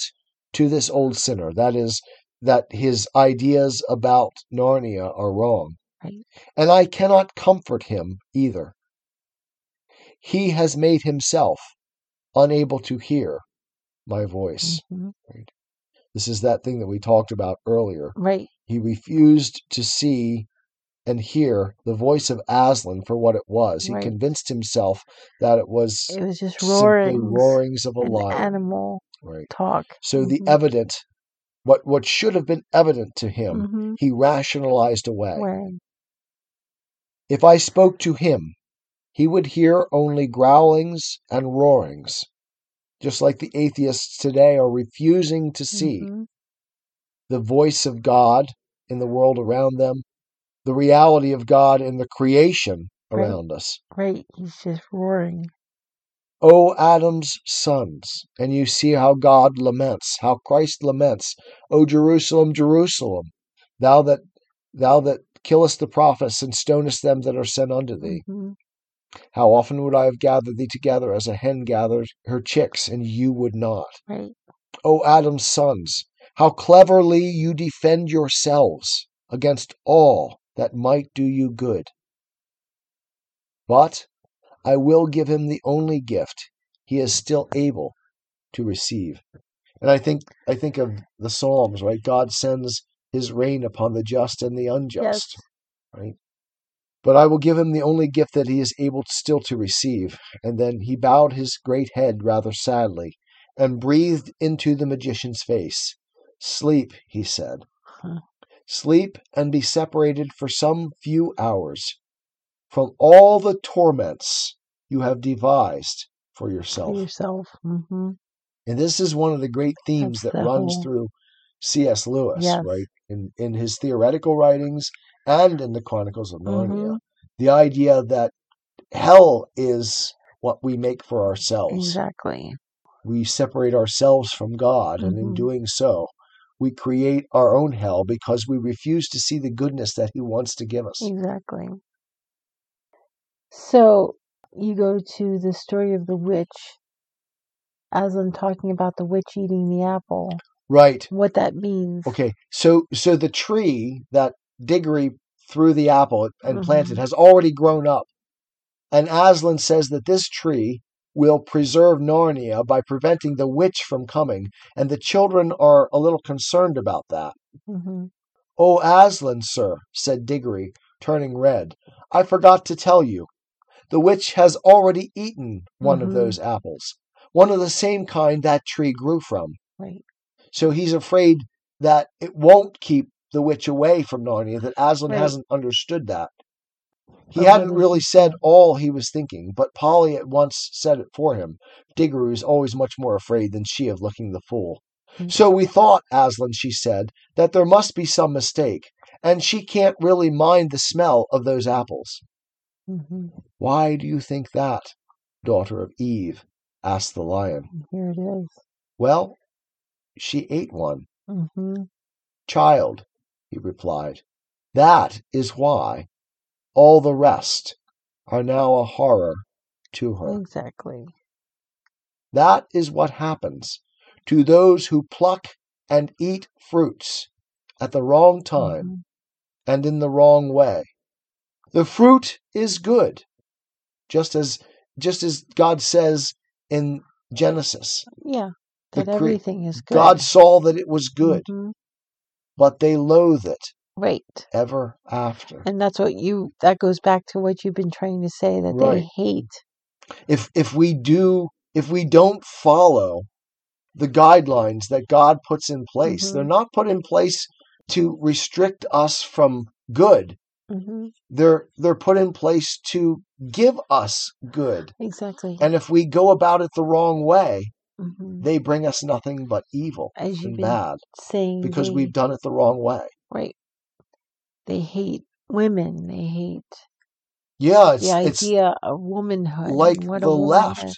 to this old sinner. That is, that his ideas about Narnia are wrong. Right. And I cannot comfort him either. He has made himself unable to hear my voice. hmm This is that thing that we talked about earlier. Right. He refused to see and hear the voice of Aslan for what it was. He Right. convinced himself that it was It was just simply roarings roarings of a and lion. animal Right. talk. So the Mhm. evident, what what should have been evident to him, hmm he rationalized away. Where If I spoke to him, he would hear only growlings and roarings, just like the atheists today are refusing to see hmm the voice of God in the world around them, the reality of God in the creation Right. around us. right, he's just roaring. O Adam's sons, and you see how God laments, how Christ laments. O Jerusalem, Jerusalem, Thou that thou that killest the prophets and stonest them that are sent unto thee. Mhm. How often would I have gathered thee together as a hen gathers her chicks, and you would not? Right. O Adam's sons, how cleverly you defend yourselves against all that might do you good. But I will give him the only gift he is still able to receive. And I think I think of the Psalms, right? God sends his rain upon the just and the unjust, right? But I will give him the only gift that he is able still to receive. And then he bowed his great head rather sadly and breathed into the magician's face. Sleep, he said. Huh. Sleep and be separated for some few hours from all the torments you have devised for For yourself. yourself. hmm And this is one of the great themes That's that runs whole- through C.S. Lewis, Yes. right? In in his theoretical writings and in the Chronicles of Narnia. Mhm. The idea that hell is what we make for ourselves. Exactly. We separate ourselves from God, and in Mhm. doing so, we create our own hell because we refuse to see the goodness that He wants to give us. Exactly. So you go to the story of the witch, Aslan talking about the witch eating the apple, Right. what that means. Okay. So so the tree that Digory threw the apple and planted Mhm. has already grown up. And Aslan says that this tree will preserve Narnia by preventing the witch from coming, and the children are a little concerned about that. hmm Oh, Aslan, sir, said Digory, turning red, I forgot to tell you. The witch has already eaten one of Mhm. those apples, one of the same kind that tree grew from. Right. So he's afraid that it won't keep the witch away from Narnia, that Aslan Right. hasn't understood that. He hadn't really said all he was thinking, but Polly at once said it for him. Digory was always much more afraid than she of looking the fool. Mhm. So we thought, Aslan, she said, that there must be some mistake, and she can't really mind the smell of those apples. hmm Why do you think that, daughter of Eve? asked the lion. Here it is. Well, she ate one. Mm-hmm. Child, he replied, that is why all the rest are now a horror to her. Exactly. That is what happens to those who pluck and eat fruits at the wrong time Mhm. and in the wrong way. The fruit is good, just as just as God says in Genesis. Yeah. That cre- everything is good. God saw that it was good, Mhm. but they loathe it Right. ever after. And that's what you, that goes back to what you've been trying to say that Right. they hate. if if we do if we don't follow the guidelines that God puts in place, Mhm. they're not put in place to restrict us from good. hmm They're they're put in place to give us good. Exactly. And if we go about it the wrong way, hmm they bring us nothing but evil and bad saying, because they, we've done it the wrong way. right. They hate women. They hate Yeah, it's the idea of womanhood. like what the a left.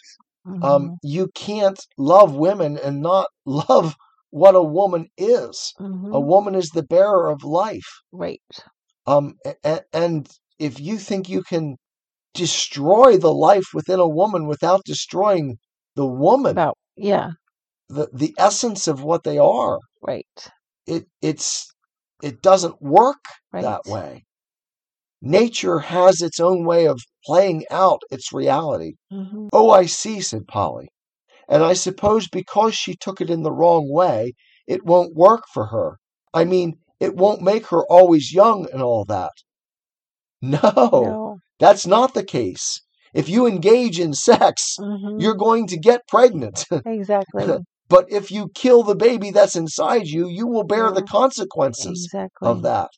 um Mhm. you can't love women and not love what a woman is. A Mhm. woman is the bearer of life. Right. Um, and, and if you think you can destroy the life within a woman without destroying the woman, About yeah. the, the essence of what they are, Right. it it's it doesn't work Right. that way. Nature has its own way of playing out its reality. hmm Oh, I see, said Polly. And I suppose because she took it in the wrong way, it won't work for her. I mean, it won't make her always young and all that. No, No. that's not the case. If you engage in sex, hmm you're going to get pregnant. Exactly. But if you kill the baby that's inside you, you will bear the consequences Exactly. of that.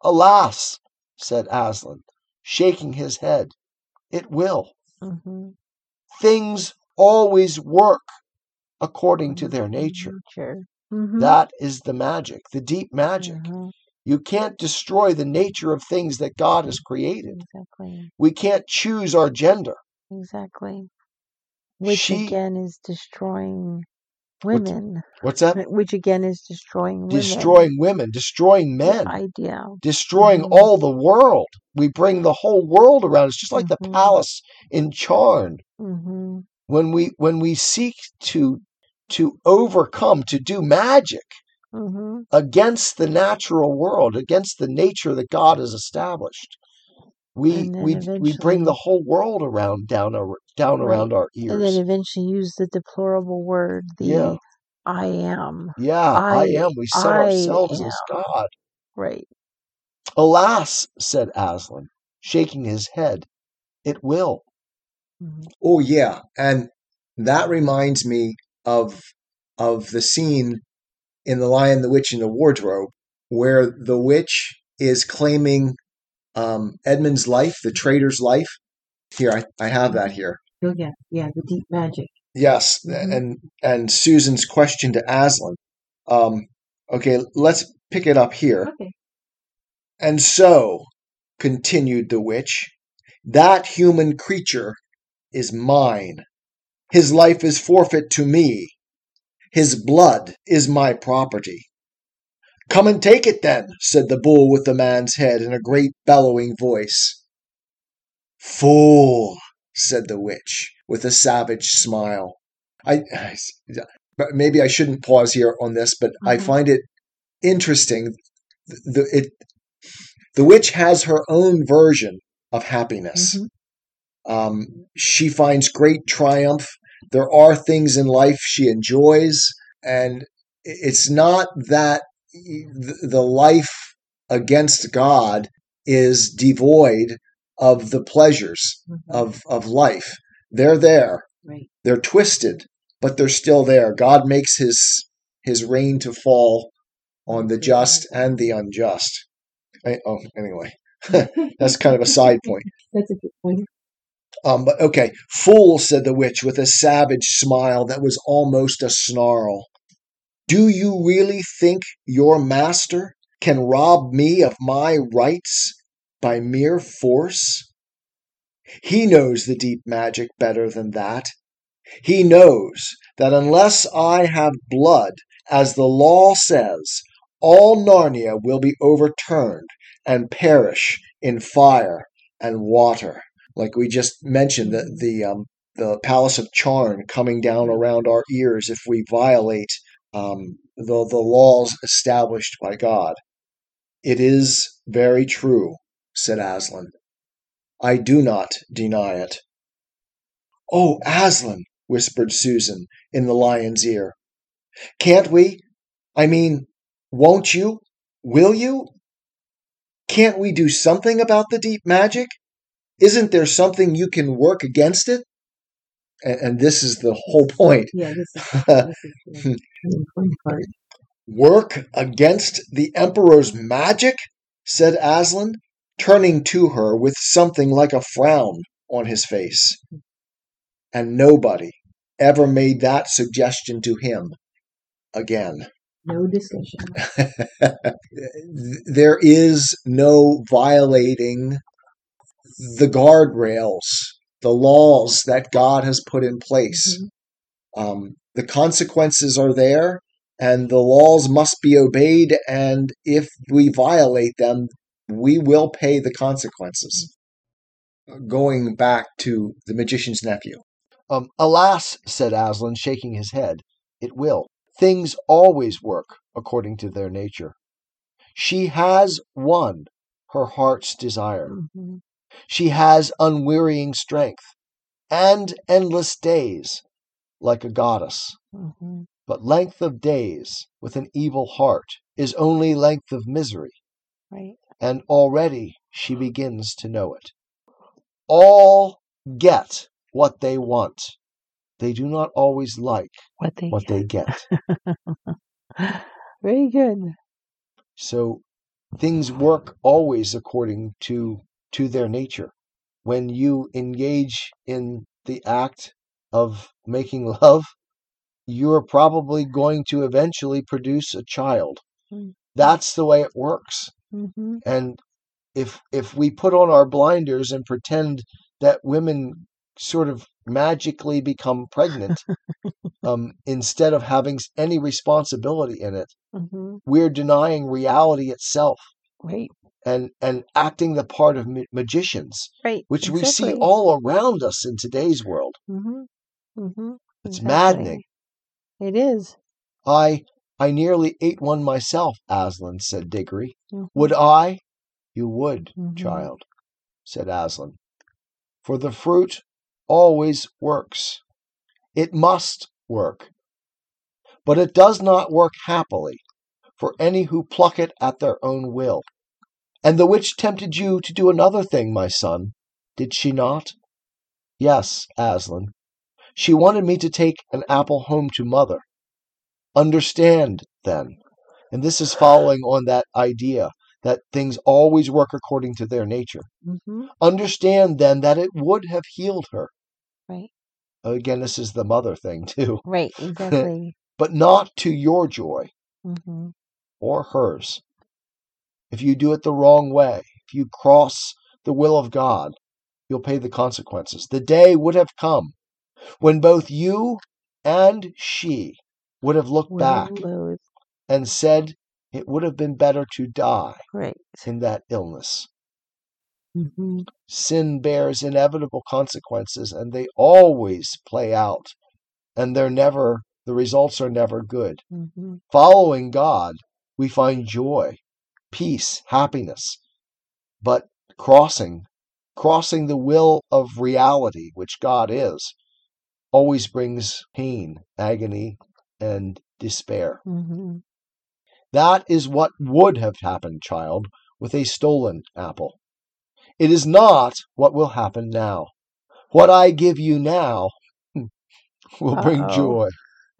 Alas, said Aslan, shaking his head, it will. hmm Things always work according to their nature. Nature. hmm That is the magic, the deep magic. Mhm. You can't destroy the nature of things that God has created. Exactly. We can't choose our gender. Exactly. Which She- again is destroying women, What's that? which again is destroying women. Destroying women, destroying The men, idea. destroying Mhm. all the world. We bring the whole world around. It's just like the Mhm. palace in Charn. hmm When we when we seek to to overcome, to do magic hmm against the natural world, against the nature that God has established, we we we bring the whole world around down ar- down Right. around our ears, And then eventually use the deplorable word, the Yeah. I am. Yeah, I, I- am. We set I ourselves am. as God. Right. Alas, said Aslan, shaking his head, it will. hmm Oh yeah, and that reminds me of of the scene in The Lion, the Witch, and the Wardrobe, where the witch is claiming um, Edmund's life, the traitor's life. Here, I, I have that here. Oh yeah, yeah, the deep magic. Yes, Mhm. and and Susan's question to Aslan. Um, okay, let's pick it up here. Okay. And so, continued the witch, that human creature is mine. His life is forfeit to me. His blood is my property. Come and take it then, said the bull with the man's head in a great bellowing voice. Fool, said the witch with a savage smile. I, but maybe I shouldn't pause here on this, but I Mhm. find it interesting. The it, the witch has her own version of happiness. Mhm. Um, she finds great triumph. There are things in life she enjoys, and it's not that the life against God is devoid of the pleasures Mhm. of of life. They're there. Right. They're twisted, but they're still there. God makes his his rain to fall on the just and the unjust. I- oh, anyway, that's kind of a side point. That's a good point. Um, but okay, fool, said the witch with a savage smile that was almost a snarl. Do you really think your master can rob me of my rights by mere force? He knows the deep magic better than that. He knows that unless I have blood, as the law says, all Narnia will be overturned and perish in fire and water. Like we just mentioned, the the um, the palace of Charn coming down around our ears if we violate um, the the laws established by God. It is very true, said Aslan. I do not deny it. Oh, Aslan, whispered Susan in the lion's ear. Can't we? I mean, won't you? Will you? Can't we do something about the deep magic? Isn't there something you can work against it? And, and this is the whole point. Yeah, this is, this is the the important part. Work against the Emperor's magic? said Aslan, turning to her with something like a frown on his face. And nobody ever made that suggestion to him again. No discussion. there is no violating the guardrails, the laws that God has put in place. Mhm. Um, the consequences are there, and the laws must be obeyed. And if we violate them, we will pay the consequences. Going back to the magician's nephew. Um, Alas, said Aslan, shaking his head, it will. Things always work according to their nature. She has won her heart's desire. Mhm. She has unwearying strength and endless days like a goddess. Mhm. But length of days with an evil heart is only length of misery, Right. and already she begins to know it. All get what they want. They do not always like What they what they get. Very good. So things work always according to to their nature. When you engage in the act of making love, you're probably going to eventually produce a child. Mm. That's the way it works. hmm And if if we put on our blinders and pretend that women sort of magically become pregnant um, instead of having any responsibility in it. hmm We're denying reality itself Right. and, and acting the part of ma- magicians, Right. which we see all around us in today's world. Hmm hmm It's Exactly. maddening. It is. I I nearly ate one myself, Aslan, said Digory. Mhm. Would I? You would, Mhm. child, said Aslan. For the fruit always works. It must work. But it does not work happily for any who pluck it at their own will. And the witch tempted you to do another thing, my son, did she not? Yes, Aslan. She wanted me to take an apple home to mother. Understand, then, and this is following on that idea that things always work according to their nature. hmm Understand, then, that it would have healed her. Right. Again, this is the mother thing, too. Right. Exactly. But not to your joy hmm or hers. If you do it the wrong way, if you cross the will of God, you'll pay the consequences. The day would have come when both you and she would have looked back Loathe. and said it would have been better to die Right. in that illness. hmm Sin bears inevitable consequences and they always play out and they're never the results are never good. hmm Following God, we find joy, peace, happiness. But crossing crossing the will of reality, which God is, always brings pain, agony, and despair. hmm That is what would have happened, child, with a stolen apple. It is not what will happen now. What I give you now will bring Uh-oh. joy.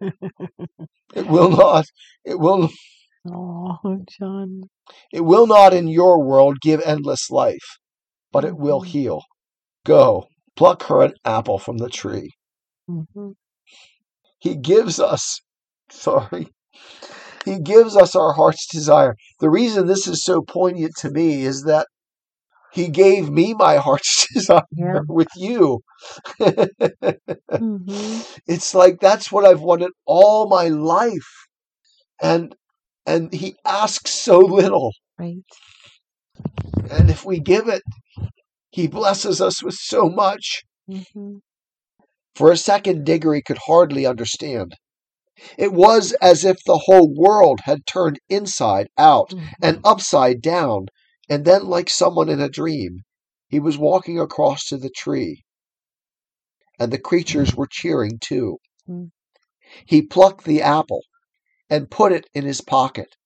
It will not. It will. Oh, John. It will not in your world give endless life, but it will Mhm. heal. Go, pluck her an apple from the tree. Hmm He gives us, sorry, he gives us our heart's desire. The reason this is so poignant to me is that he gave me my heart's desire Yeah. with you. hmm it's like that's what I've wanted all my life. And and he asks so little. Right. And if we give it, he blesses us with so much. hmm For a second, Digory could hardly understand. It was as if the whole world had turned inside out and upside down, and then, like someone in a dream, he was walking across to the tree. And the creatures were cheering too. Mm. He plucked the apple and put it in his pocket.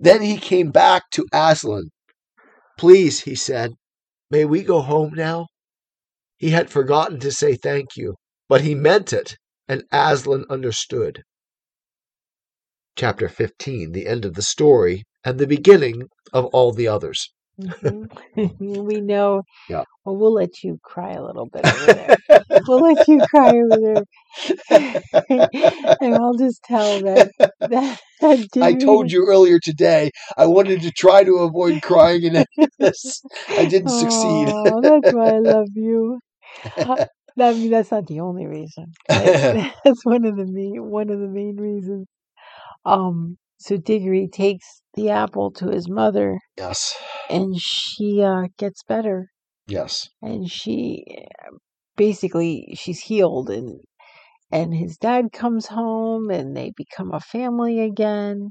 Then he came back to Aslan. Please, he said, may we go home now? He had forgotten to say thank you, but he meant it, and Aslan understood. Chapter 15 The End of the Story and the Beginning of All the Others. hmm we know. Yeah. Well, we'll let you cry a little bit over there. we'll let you cry over there, and I'll just tell that that, that I told you earlier today I wanted to try to avoid crying in any of this. I didn't succeed. Oh, that's why I love you. Uh, I mean, that's not the only reason. but that's one of the main one of the main reasons. Um. So Digory takes the apple to his mother, yes, and she uh, gets better. yes, and she basically she's healed and and his dad comes home and they become a family again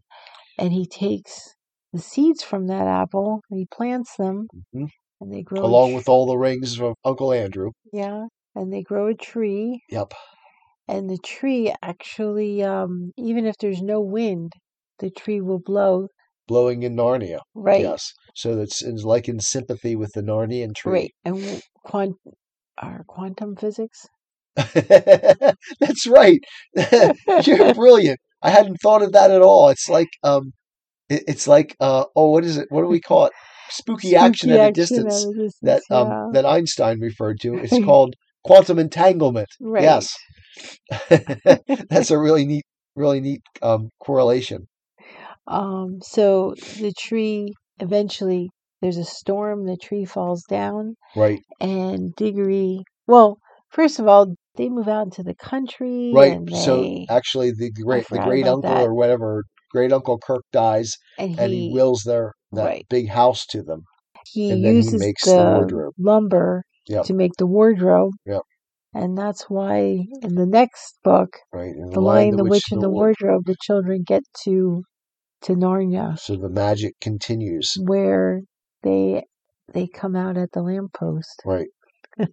and he takes the seeds from that apple and he plants them Mhm. and they grow along with all the rings of Uncle Andrew. yeah and they grow a tree Yep. and the tree actually um even if there's no wind the tree will blow Blowing in Narnia. right Yes. So that's it's like in sympathy with the Narnian tree. right and quant our quantum physics That's right. You're brilliant. I hadn't thought of that at all. It's like um, it, it's like uh, oh, what is it? What do we call it? Spooky, action Spooky at a distance at a distance, that um that Einstein referred to. It's called quantum entanglement. Right. Yes, that's a really neat, really neat um, correlation. Um, so the tree eventually there's a storm, the tree falls down, Right. and Digory. Well, first of all, they move out into the country, Right. So actually, the great the great uncle that. or whatever great uncle Kirke dies, and and he he wills their that right. big house to them. he and then he uses makes the the, wardrobe. lumber Yep. to make the wardrobe. Yep. And that's why in the next book, Right. And The Lion, the Witch, and the Wardrobe, the children get to to Narnia, So the magic continues. where they they come out at the lamppost. Right.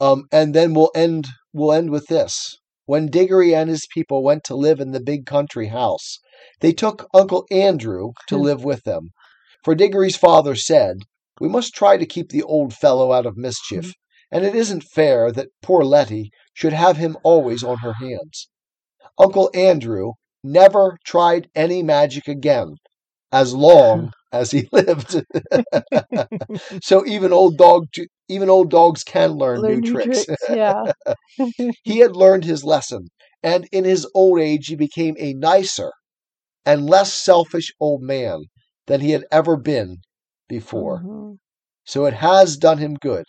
Um, and then we'll end we'll end with this. When Digory and his people went to live in the big country house, they took Uncle Andrew to live with them. For Digory's father said, We must try to keep the old fellow out of mischief, mm-hmm. and it isn't fair that poor Letty should have him always on her hands. Uncle Andrew never tried any magic again, as long as he lived. so even old dog even old dogs can learn, Learn new, tricks. yeah. he had learned his lesson, and in his old age he became a nicer and less selfish old man than he had ever been before. Mhm. So it has done him good.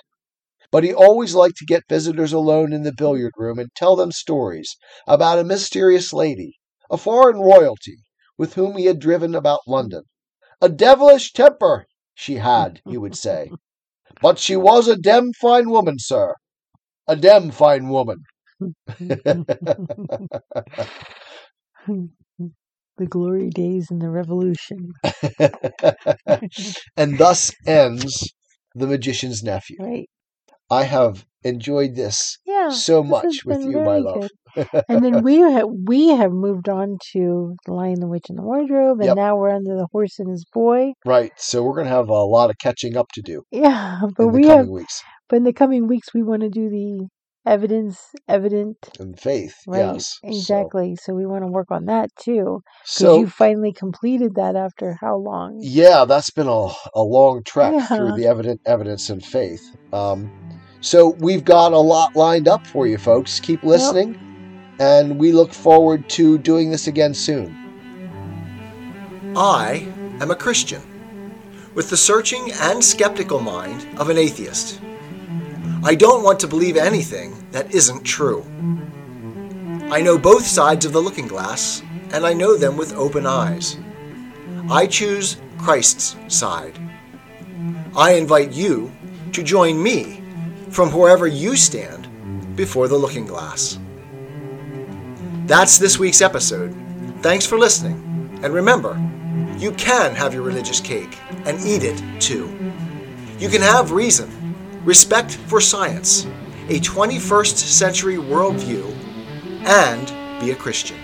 But he always liked to get visitors alone in the billiard room and tell them stories about a mysterious lady, a foreign royalty, with whom he had driven about London. A devilish temper she had, he would say. But she was a dem fine woman, sir. A dem fine woman. the glory days and the revolution. and thus ends The Magician's Nephew. Right. I have enjoyed this Yeah. so much with you, my love. and then we have we have moved on to the Lion, the Witch, and the Wardrobe, and Yep. now we're under the Horse and His Boy. Right. So we're going to have a lot of catching up to do Yeah, but in the we coming have weeks. but in the coming weeks we want to do the evidence evident And faith. right Yes. Exactly. So, we want to work on that too because So, you finally completed that after how long? yeah, that's been a, a long trek Yeah. through the evident evidence and faith. Um, so we've got a lot lined up for you folks. Keep listening, and we look forward to doing this again soon. I am a Christian with the searching and skeptical mind of an atheist. I don't want to believe anything that isn't true. I know both sides of the looking glass, and I know them with open eyes. I choose Christ's side. I invite you to join me from wherever you stand before the looking glass. That's this week's episode. Thanks for listening. And remember, you can have your religious cake and eat it too. You can have reason, respect for science, a 21st century worldview, and be a Christian.